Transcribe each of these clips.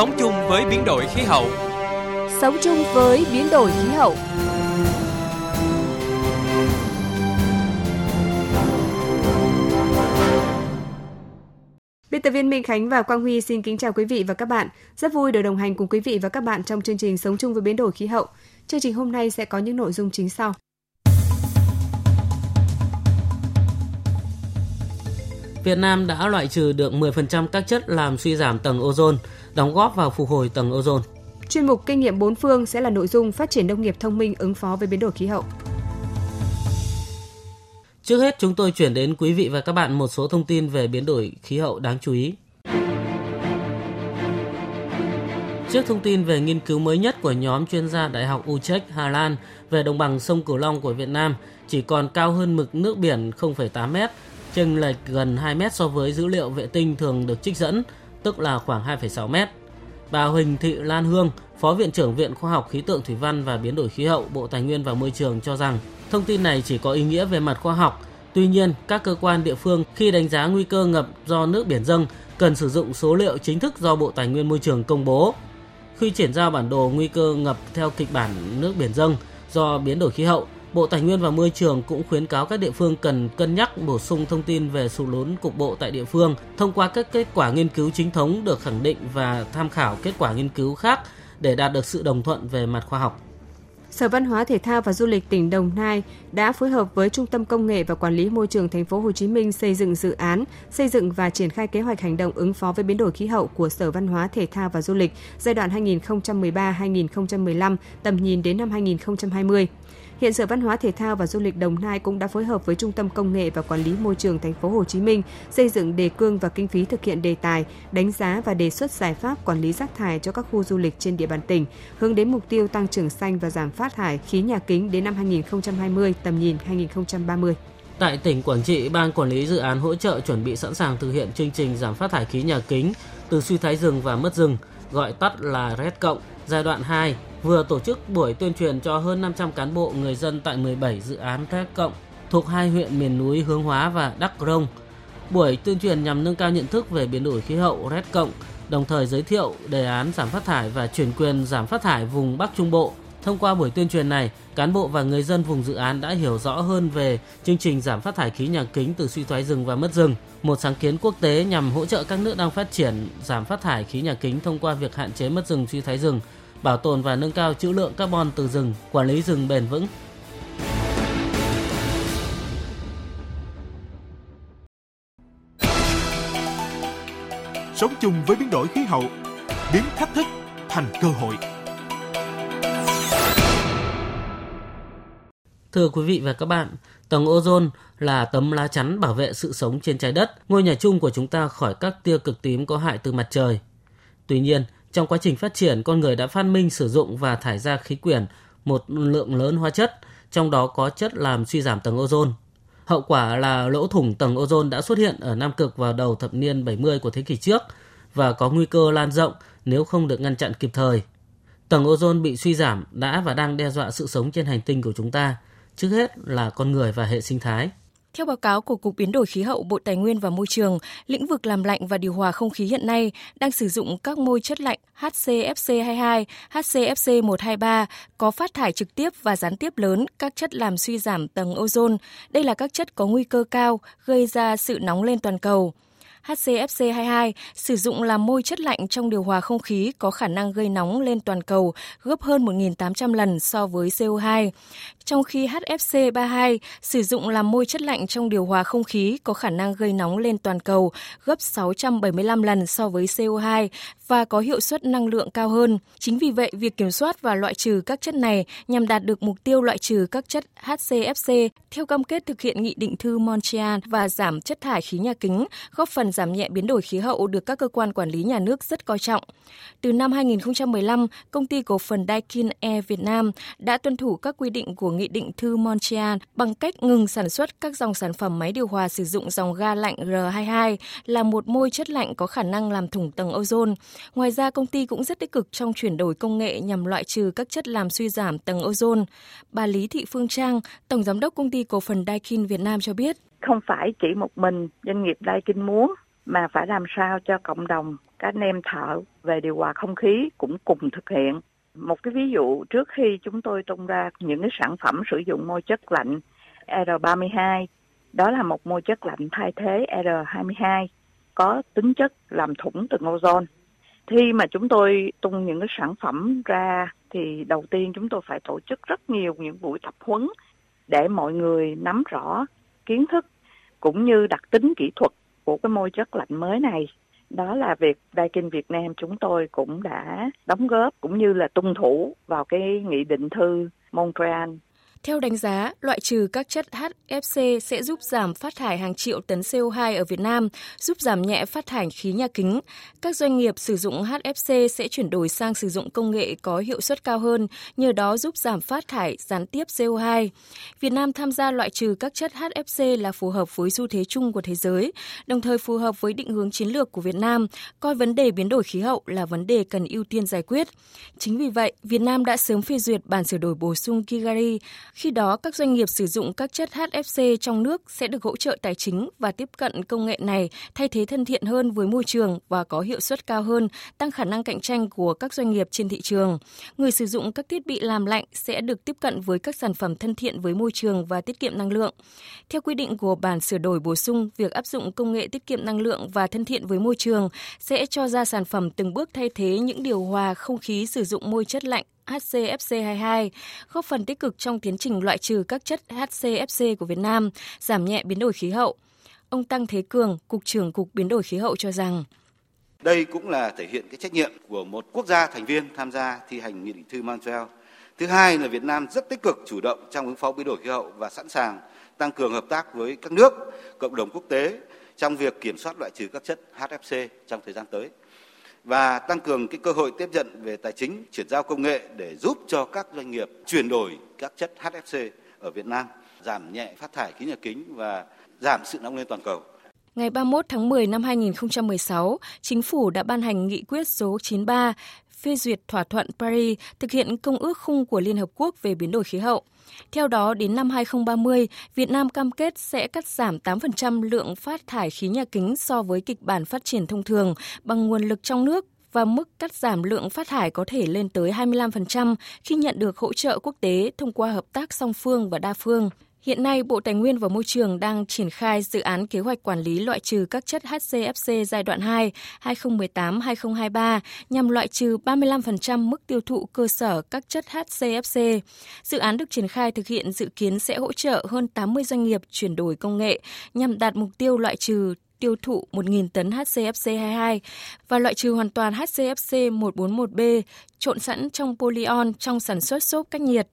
Sống chung với biến đổi khí hậu. Sống chung với biến đổi khí hậu. Biên tập viên Minh Khánh và Quang Huy xin kính chào quý vị và các bạn. Rất vui được đồng hành cùng quý vị và các bạn trong chương trình Sống chung với biến đổi khí hậu. Chương trình hôm nay sẽ có những nội dung chính sau. Việt Nam đã loại trừ được 10% các chất làm suy giảm tầng ozone, đóng góp vào phục hồi tầng ozone. Chuyên mục Kinh nghiệm bốn phương sẽ là nội dung phát triển nông nghiệp thông minh ứng phó với biến đổi khí hậu. Trước hết, chúng tôi chuyển đến quý vị và các bạn một số thông tin về biến đổi khí hậu đáng chú ý. Trước thông tin về nghiên cứu mới nhất của nhóm chuyên gia Đại học Utrecht, Hà Lan về đồng bằng sông Cửu Long của Việt Nam chỉ còn cao hơn mực nước biển 0,8 mét, chênh lệch gần 2 mét so với dữ liệu vệ tinh thường được trích dẫn, tức là khoảng 2,6 mét. Bà Huỳnh Thị Lan Hương, Phó Viện trưởng Viện Khoa học Khí tượng Thủy văn và Biến đổi Khí hậu Bộ Tài nguyên và Môi trường cho rằng thông tin này chỉ có ý nghĩa về mặt khoa học. Tuy nhiên, các cơ quan địa phương khi đánh giá nguy cơ ngập do nước biển dâng cần sử dụng số liệu chính thức do Bộ Tài nguyên Môi trường công bố. Khi chuyển giao bản đồ nguy cơ ngập theo kịch bản nước biển dâng do biến đổi khí hậu, Bộ Tài nguyên và Môi trường cũng khuyến cáo các địa phương cần cân nhắc bổ sung thông tin về sụt lún cục bộ tại địa phương thông qua các kết quả nghiên cứu chính thống được khẳng định và tham khảo kết quả nghiên cứu khác để đạt được sự đồng thuận về mặt khoa học. Sở Văn hóa Thể thao và Du lịch tỉnh Đồng Nai đã phối hợp với Trung tâm Công nghệ và Quản lý môi trường thành phố Hồ Chí Minh xây dựng dự án xây dựng và triển khai kế hoạch hành động ứng phó với biến đổi khí hậu của Sở Văn hóa Thể thao và Du lịch giai đoạn 2013-2015 tầm nhìn đến năm 2020. Hiện Sở Văn hóa Thể thao và Du lịch Đồng Nai cũng đã phối hợp với Trung tâm Công nghệ và Quản lý môi trường thành phố Hồ Chí Minh xây dựng đề cương và kinh phí thực hiện đề tài, đánh giá và đề xuất giải pháp quản lý rác thải cho các khu du lịch trên địa bàn tỉnh, hướng đến mục tiêu tăng trưởng xanh và giảm phát thải khí nhà kính đến năm 2020, tầm nhìn 2030. Tại tỉnh Quảng Trị, Ban Quản lý Dự án hỗ trợ chuẩn bị sẵn sàng thực hiện chương trình giảm phát thải khí nhà kính từ suy thoái rừng và mất rừng, gọi tắt là RED cộng, giai đoạn 2 vừa tổ chức buổi tuyên truyền cho hơn 500 cán bộ người dân tại 17 dự án RED cộng thuộc hai huyện miền núi Hướng Hóa và Đắk Rông. Buổi tuyên truyền nhằm nâng cao nhận thức về biến đổi khí hậu RED cộng, đồng thời giới thiệu đề án giảm phát thải và chuyển quyền giảm phát thải vùng Bắc Trung Bộ. Thông qua buổi tuyên truyền này, cán bộ và người dân vùng dự án đã hiểu rõ hơn về chương trình giảm phát thải khí nhà kính từ suy thoái rừng và mất rừng, một sáng kiến quốc tế nhằm hỗ trợ các nước đang phát triển giảm phát thải khí nhà kính thông qua việc hạn chế mất rừng suy thoái rừng bảo tồn và nâng cao trữ lượng carbon từ rừng, quản lý rừng bền vững. Sống chung với biến đổi khí hậu, biến thách thức thành cơ hội. Thưa quý vị và các bạn, tầng ozone là tấm lá chắn bảo vệ sự sống trên trái đất, ngôi nhà chung của chúng ta khỏi các tia cực tím có hại từ mặt trời. Tuy nhiên, trong quá trình phát triển, con người đã phát minh sử dụng và thải ra khí quyển một lượng lớn hóa chất, trong đó có chất làm suy giảm tầng ozone. Hậu quả là lỗ thủng tầng ozone đã xuất hiện ở Nam Cực vào đầu thập niên 70 của thế kỷ trước và có nguy cơ lan rộng nếu không được ngăn chặn kịp thời. Tầng ozone bị suy giảm đã và đang đe dọa sự sống trên hành tinh của chúng ta, trước hết là con người và hệ sinh thái. Theo báo cáo của Cục Biến đổi Khí hậu Bộ Tài nguyên và Môi trường, lĩnh vực làm lạnh và điều hòa không khí hiện nay đang sử dụng các môi chất lạnh HCFC22, HCFC123 có phát thải trực tiếp và gián tiếp lớn các chất làm suy giảm tầng ozone. Đây là các chất có nguy cơ cao gây ra sự nóng lên toàn cầu. HCFC22 sử dụng làm môi chất lạnh trong điều hòa không khí có khả năng gây nóng lên toàn cầu gấp hơn 1.800 lần so với CO2, trong khi HFC32 sử dụng làm môi chất lạnh trong điều hòa không khí có khả năng gây nóng lên toàn cầu gấp 675 lần so với CO2 và có hiệu suất năng lượng cao hơn. Chính vì vậy, việc kiểm soát và loại trừ các chất này nhằm đạt được mục tiêu loại trừ các chất HCFC theo cam kết thực hiện nghị định thư Montreal và giảm chất thải khí nhà kính, góp phần giảm nhẹ biến đổi khí hậu được các cơ quan quản lý nhà nước rất coi trọng. Từ năm 2015, công ty cổ phần Daikin Air Việt Nam đã tuân thủ các quy định của nghị định thư Montreal bằng cách ngừng sản xuất các dòng sản phẩm máy điều hòa sử dụng dòng ga lạnh R22 là một môi chất lạnh có khả năng làm thủng tầng ozone. Ngoài ra, công ty cũng rất tích cực trong chuyển đổi công nghệ nhằm loại trừ các chất làm suy giảm tầng ozone. Bà Lý Thị Phương Trang, Tổng Giám đốc Công ty Cổ phần Daikin Việt Nam cho biết. Không phải chỉ một mình doanh nghiệp Daikin muốn mà phải làm sao cho cộng đồng các anh em thợ về điều hòa không khí cũng cùng thực hiện. Một cái ví dụ trước khi chúng tôi tung ra những cái sản phẩm sử dụng môi chất lạnh R32, đó là một môi chất lạnh thay thế R22 có tính chất làm thủng tầng ozone. Khi mà chúng tôi tung những cái sản phẩm ra thì đầu tiên chúng tôi phải tổ chức rất nhiều những buổi tập huấn để mọi người nắm rõ kiến thức cũng như đặc tính kỹ thuật của cái môi chất lạnh mới này. Đó là việc Daikin Việt Nam chúng tôi cũng đã đóng góp cũng như là tuân thủ vào cái nghị định thư Montreal theo đánh giá, loại trừ các chất HFC sẽ giúp giảm phát thải hàng triệu tấn CO2 ở Việt Nam, giúp giảm nhẹ phát thải khí nhà kính. Các doanh nghiệp sử dụng HFC sẽ chuyển đổi sang sử dụng công nghệ có hiệu suất cao hơn, nhờ đó giúp giảm phát thải gián tiếp CO2. Việt Nam tham gia loại trừ các chất HFC là phù hợp với xu thế chung của thế giới, đồng thời phù hợp với định hướng chiến lược của Việt Nam, coi vấn đề biến đổi khí hậu là vấn đề cần ưu tiên giải quyết. Chính vì vậy, Việt Nam đã sớm phê duyệt bản sửa đổi bổ sung Kigali khi đó, các doanh nghiệp sử dụng các chất HFC trong nước sẽ được hỗ trợ tài chính và tiếp cận công nghệ này thay thế thân thiện hơn với môi trường và có hiệu suất cao hơn, tăng khả năng cạnh tranh của các doanh nghiệp trên thị trường. Người sử dụng các thiết bị làm lạnh sẽ được tiếp cận với các sản phẩm thân thiện với môi trường và tiết kiệm năng lượng. Theo quy định của bản sửa đổi bổ sung, việc áp dụng công nghệ tiết kiệm năng lượng và thân thiện với môi trường sẽ cho ra sản phẩm từng bước thay thế những điều hòa không khí sử dụng môi chất lạnh HCFC22, góp phần tích cực trong tiến trình loại trừ các chất HCFC của Việt Nam, giảm nhẹ biến đổi khí hậu. Ông Tăng Thế Cường, Cục trưởng Cục Biến đổi Khí hậu cho rằng đây cũng là thể hiện cái trách nhiệm của một quốc gia thành viên tham gia thi hành nghị định thư Montreal. Thứ hai là Việt Nam rất tích cực chủ động trong ứng phó biến đổi khí hậu và sẵn sàng tăng cường hợp tác với các nước, cộng đồng quốc tế trong việc kiểm soát loại trừ các chất HFC trong thời gian tới và tăng cường cái cơ hội tiếp nhận về tài chính, chuyển giao công nghệ để giúp cho các doanh nghiệp chuyển đổi các chất HFC ở Việt Nam, giảm nhẹ phát thải khí nhà kính và giảm sự nóng lên toàn cầu. Ngày 31 tháng 10 năm 2016, Chính phủ đã ban hành nghị quyết số 93 phê duyệt thỏa thuận Paris thực hiện công ước khung của Liên Hợp Quốc về biến đổi khí hậu. Theo đó, đến năm 2030, Việt Nam cam kết sẽ cắt giảm 8% lượng phát thải khí nhà kính so với kịch bản phát triển thông thường bằng nguồn lực trong nước và mức cắt giảm lượng phát thải có thể lên tới 25% khi nhận được hỗ trợ quốc tế thông qua hợp tác song phương và đa phương. Hiện nay, Bộ Tài nguyên và Môi trường đang triển khai dự án kế hoạch quản lý loại trừ các chất HCFC giai đoạn 2 2018-2023 nhằm loại trừ 35% mức tiêu thụ cơ sở các chất HCFC. Dự án được triển khai thực hiện dự kiến sẽ hỗ trợ hơn 80 doanh nghiệp chuyển đổi công nghệ nhằm đạt mục tiêu loại trừ tiêu thụ 1.000 tấn HCFC22 và loại trừ hoàn toàn HCFC141B trộn sẵn trong polyon trong sản xuất xốp cách nhiệt.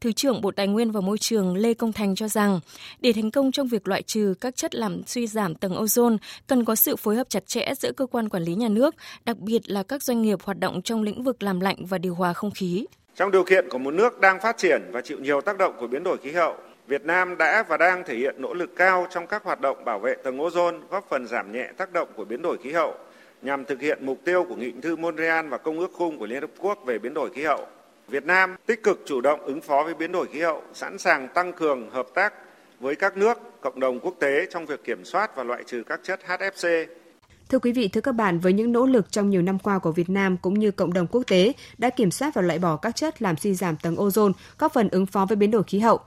Thứ trưởng Bộ Tài nguyên và Môi trường Lê Công Thành cho rằng, để thành công trong việc loại trừ các chất làm suy giảm tầng ozone, cần có sự phối hợp chặt chẽ giữa cơ quan quản lý nhà nước, đặc biệt là các doanh nghiệp hoạt động trong lĩnh vực làm lạnh và điều hòa không khí. Trong điều kiện của một nước đang phát triển và chịu nhiều tác động của biến đổi khí hậu, Việt Nam đã và đang thể hiện nỗ lực cao trong các hoạt động bảo vệ tầng ozone, góp phần giảm nhẹ tác động của biến đổi khí hậu nhằm thực hiện mục tiêu của Nghị thư Montreal và Công ước khung của Liên Hợp Quốc về biến đổi khí hậu. Việt Nam tích cực chủ động ứng phó với biến đổi khí hậu, sẵn sàng tăng cường hợp tác với các nước, cộng đồng quốc tế trong việc kiểm soát và loại trừ các chất HFC, Thưa quý vị, thưa các bạn, với những nỗ lực trong nhiều năm qua của Việt Nam cũng như cộng đồng quốc tế đã kiểm soát và loại bỏ các chất làm suy giảm tầng ozone, góp phần ứng phó với biến đổi khí hậu.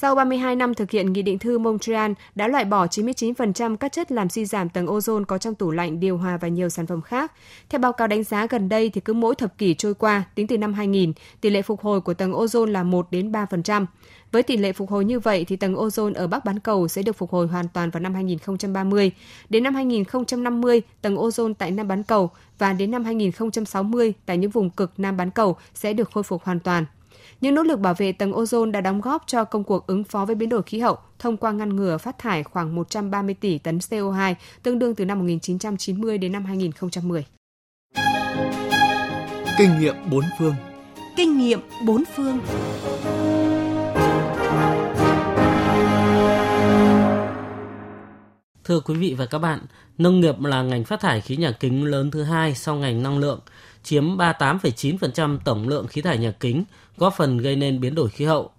Sau 32 năm thực hiện Nghị định thư Montreal đã loại bỏ 99% các chất làm suy giảm tầng ozone có trong tủ lạnh, điều hòa và nhiều sản phẩm khác. Theo báo cáo đánh giá gần đây thì cứ mỗi thập kỷ trôi qua, tính từ năm 2000, tỷ lệ phục hồi của tầng ozone là 1 đến 3%. Với tỷ lệ phục hồi như vậy thì tầng ozone ở Bắc bán cầu sẽ được phục hồi hoàn toàn vào năm 2030. Đến năm 2050, tầng ozone tại Nam bán cầu và đến năm 2060 tại những vùng cực Nam bán cầu sẽ được khôi phục hoàn toàn. Những nỗ lực bảo vệ tầng ozone đã đóng góp cho công cuộc ứng phó với biến đổi khí hậu thông qua ngăn ngừa phát thải khoảng 130 tỷ tấn CO2, tương đương từ năm 1990 đến năm 2010. Kinh nghiệm bốn phương. Kinh nghiệm bốn phương. Thưa quý vị và các bạn, nông nghiệp là ngành phát thải khí nhà kính lớn thứ hai sau ngành năng lượng, chiếm 38,9% tổng lượng khí thải nhà kính, góp phần gây nên biến đổi khí hậu.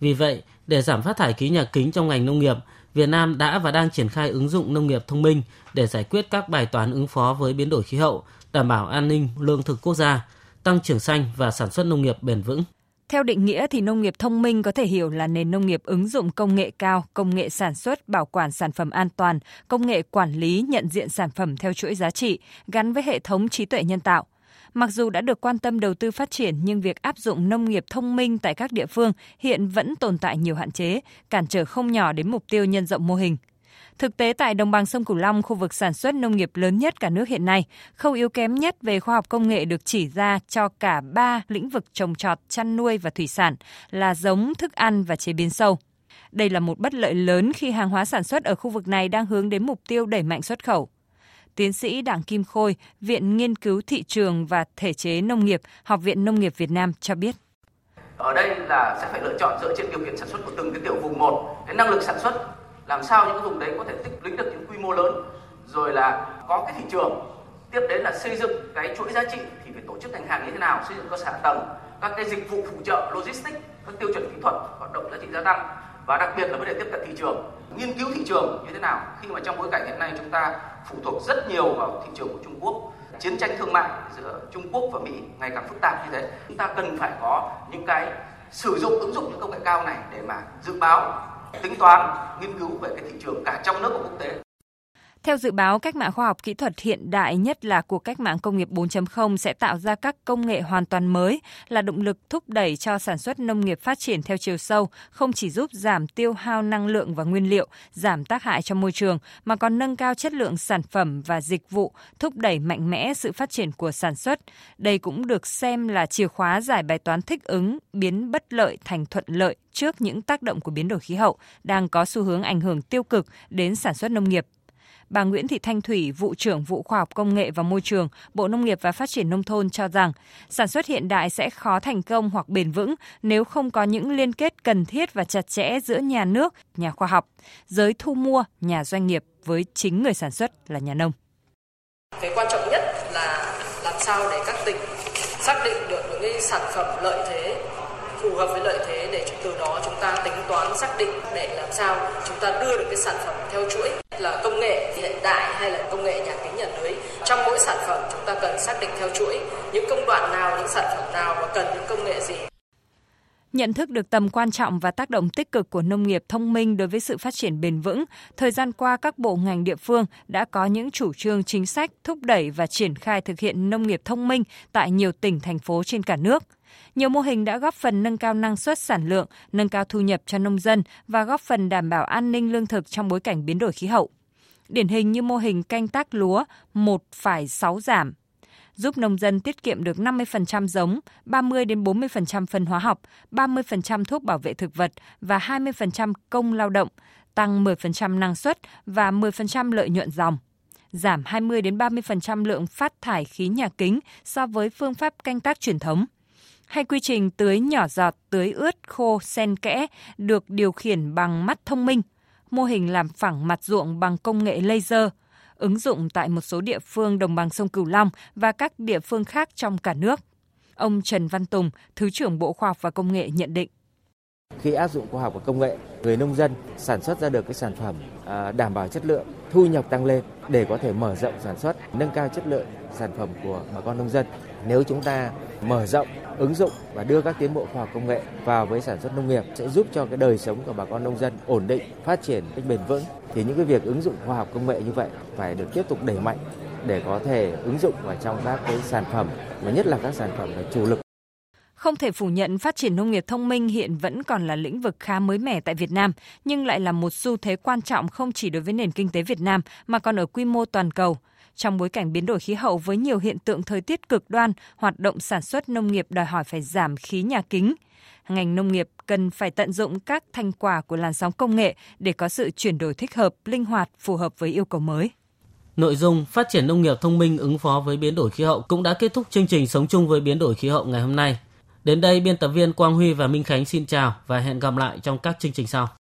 Vì vậy, để giảm phát thải khí nhà kính trong ngành nông nghiệp, Việt Nam đã và đang triển khai ứng dụng nông nghiệp thông minh để giải quyết các bài toán ứng phó với biến đổi khí hậu, đảm bảo an ninh lương thực quốc gia, tăng trưởng xanh và sản xuất nông nghiệp bền vững. Theo định nghĩa thì nông nghiệp thông minh có thể hiểu là nền nông nghiệp ứng dụng công nghệ cao, công nghệ sản xuất, bảo quản sản phẩm an toàn, công nghệ quản lý, nhận diện sản phẩm theo chuỗi giá trị, gắn với hệ thống trí tuệ nhân tạo. Mặc dù đã được quan tâm đầu tư phát triển nhưng việc áp dụng nông nghiệp thông minh tại các địa phương hiện vẫn tồn tại nhiều hạn chế, cản trở không nhỏ đến mục tiêu nhân rộng mô hình. Thực tế tại đồng bằng sông Cửu Long, khu vực sản xuất nông nghiệp lớn nhất cả nước hiện nay, khâu yếu kém nhất về khoa học công nghệ được chỉ ra cho cả ba lĩnh vực trồng trọt, chăn nuôi và thủy sản là giống, thức ăn và chế biến sâu. Đây là một bất lợi lớn khi hàng hóa sản xuất ở khu vực này đang hướng đến mục tiêu đẩy mạnh xuất khẩu. Tiến sĩ Đặng Kim Khôi, Viện Nghiên cứu Thị trường và Thể chế Nông nghiệp, Học viện Nông nghiệp Việt Nam cho biết. Ở đây là sẽ phải lựa chọn dựa trên điều kiện sản xuất của từng cái tiểu vùng một, cái năng lực sản xuất làm sao những cái vùng đấy có thể tích lũy được những quy mô lớn rồi là có cái thị trường tiếp đến là xây dựng cái chuỗi giá trị thì phải tổ chức ngành hàng như thế nào xây dựng cơ sở hạ tầng các cái dịch vụ phụ trợ logistics các tiêu chuẩn kỹ thuật hoạt động giá trị gia tăng và đặc biệt là vấn đề tiếp cận thị trường nghiên cứu thị trường như thế nào, khi mà trong bối cảnh hiện nay chúng ta phụ thuộc rất nhiều vào thị trường của Trung Quốc. Chiến tranh thương mại giữa Trung Quốc và Mỹ ngày càng phức tạp như thế. Chúng ta cần phải có những cái sử dụng, ứng dụng những công nghệ cao này để mà dự báo, tính toán, nghiên cứu về cái thị trường cả trong nước và quốc tế theo dự báo, cách mạng khoa học kỹ thuật hiện đại nhất là cuộc cách mạng công nghiệp 4.0 sẽ tạo ra các công nghệ hoàn toàn mới là động lực thúc đẩy cho sản xuất nông nghiệp phát triển theo chiều sâu, không chỉ giúp giảm tiêu hao năng lượng và nguyên liệu, giảm tác hại cho môi trường mà còn nâng cao chất lượng sản phẩm và dịch vụ, thúc đẩy mạnh mẽ sự phát triển của sản xuất. Đây cũng được xem là chìa khóa giải bài toán thích ứng, biến bất lợi thành thuận lợi trước những tác động của biến đổi khí hậu đang có xu hướng ảnh hưởng tiêu cực đến sản xuất nông nghiệp bà Nguyễn Thị Thanh Thủy, vụ trưởng vụ khoa học công nghệ và môi trường, Bộ Nông nghiệp và Phát triển nông thôn cho rằng sản xuất hiện đại sẽ khó thành công hoặc bền vững nếu không có những liên kết cần thiết và chặt chẽ giữa nhà nước, nhà khoa học, giới thu mua, nhà doanh nghiệp với chính người sản xuất là nhà nông. Cái quan trọng nhất là làm sao để các tỉnh xác định được những cái sản phẩm lợi thế phù hợp với lợi thế để từ đó chúng ta tính toán xác định để làm sao chúng ta đưa được cái sản phẩm theo chuỗi là công nghệ hiện đại hay là công nghệ nhà kính nhà lưới trong mỗi sản phẩm chúng ta cần xác định theo chuỗi những công đoạn nào những sản phẩm nào và cần những công nghệ gì Nhận thức được tầm quan trọng và tác động tích cực của nông nghiệp thông minh đối với sự phát triển bền vững, thời gian qua các bộ ngành địa phương đã có những chủ trương chính sách thúc đẩy và triển khai thực hiện nông nghiệp thông minh tại nhiều tỉnh thành phố trên cả nước. Nhiều mô hình đã góp phần nâng cao năng suất sản lượng, nâng cao thu nhập cho nông dân và góp phần đảm bảo an ninh lương thực trong bối cảnh biến đổi khí hậu. Điển hình như mô hình canh tác lúa 1,6 giảm giúp nông dân tiết kiệm được 50% giống, 30 đến 40% phân hóa học, 30% thuốc bảo vệ thực vật và 20% công lao động, tăng 10% năng suất và 10% lợi nhuận dòng giảm 20 đến 30% lượng phát thải khí nhà kính so với phương pháp canh tác truyền thống hay quy trình tưới nhỏ giọt, tưới ướt, khô, sen kẽ được điều khiển bằng mắt thông minh, mô hình làm phẳng mặt ruộng bằng công nghệ laser, ứng dụng tại một số địa phương đồng bằng sông Cửu Long và các địa phương khác trong cả nước. Ông Trần Văn Tùng, Thứ trưởng Bộ Khoa học và Công nghệ nhận định. Khi áp dụng khoa học và công nghệ, người nông dân sản xuất ra được cái sản phẩm à, đảm bảo chất lượng, thu nhập tăng lên để có thể mở rộng sản xuất, nâng cao chất lượng sản phẩm của bà con nông dân. Nếu chúng ta mở rộng, ứng dụng và đưa các tiến bộ khoa học công nghệ vào với sản xuất nông nghiệp sẽ giúp cho cái đời sống của bà con nông dân ổn định, phát triển cách bền vững. Thì những cái việc ứng dụng khoa học công nghệ như vậy phải được tiếp tục đẩy mạnh để có thể ứng dụng vào trong các cái sản phẩm và nhất là các sản phẩm là chủ lực không thể phủ nhận phát triển nông nghiệp thông minh hiện vẫn còn là lĩnh vực khá mới mẻ tại Việt Nam, nhưng lại là một xu thế quan trọng không chỉ đối với nền kinh tế Việt Nam mà còn ở quy mô toàn cầu. Trong bối cảnh biến đổi khí hậu với nhiều hiện tượng thời tiết cực đoan, hoạt động sản xuất nông nghiệp đòi hỏi phải giảm khí nhà kính. Ngành nông nghiệp cần phải tận dụng các thành quả của làn sóng công nghệ để có sự chuyển đổi thích hợp, linh hoạt, phù hợp với yêu cầu mới. Nội dung phát triển nông nghiệp thông minh ứng phó với biến đổi khí hậu cũng đã kết thúc chương trình Sống chung với biến đổi khí hậu ngày hôm nay. Đến đây, biên tập viên Quang Huy và Minh Khánh xin chào và hẹn gặp lại trong các chương trình sau.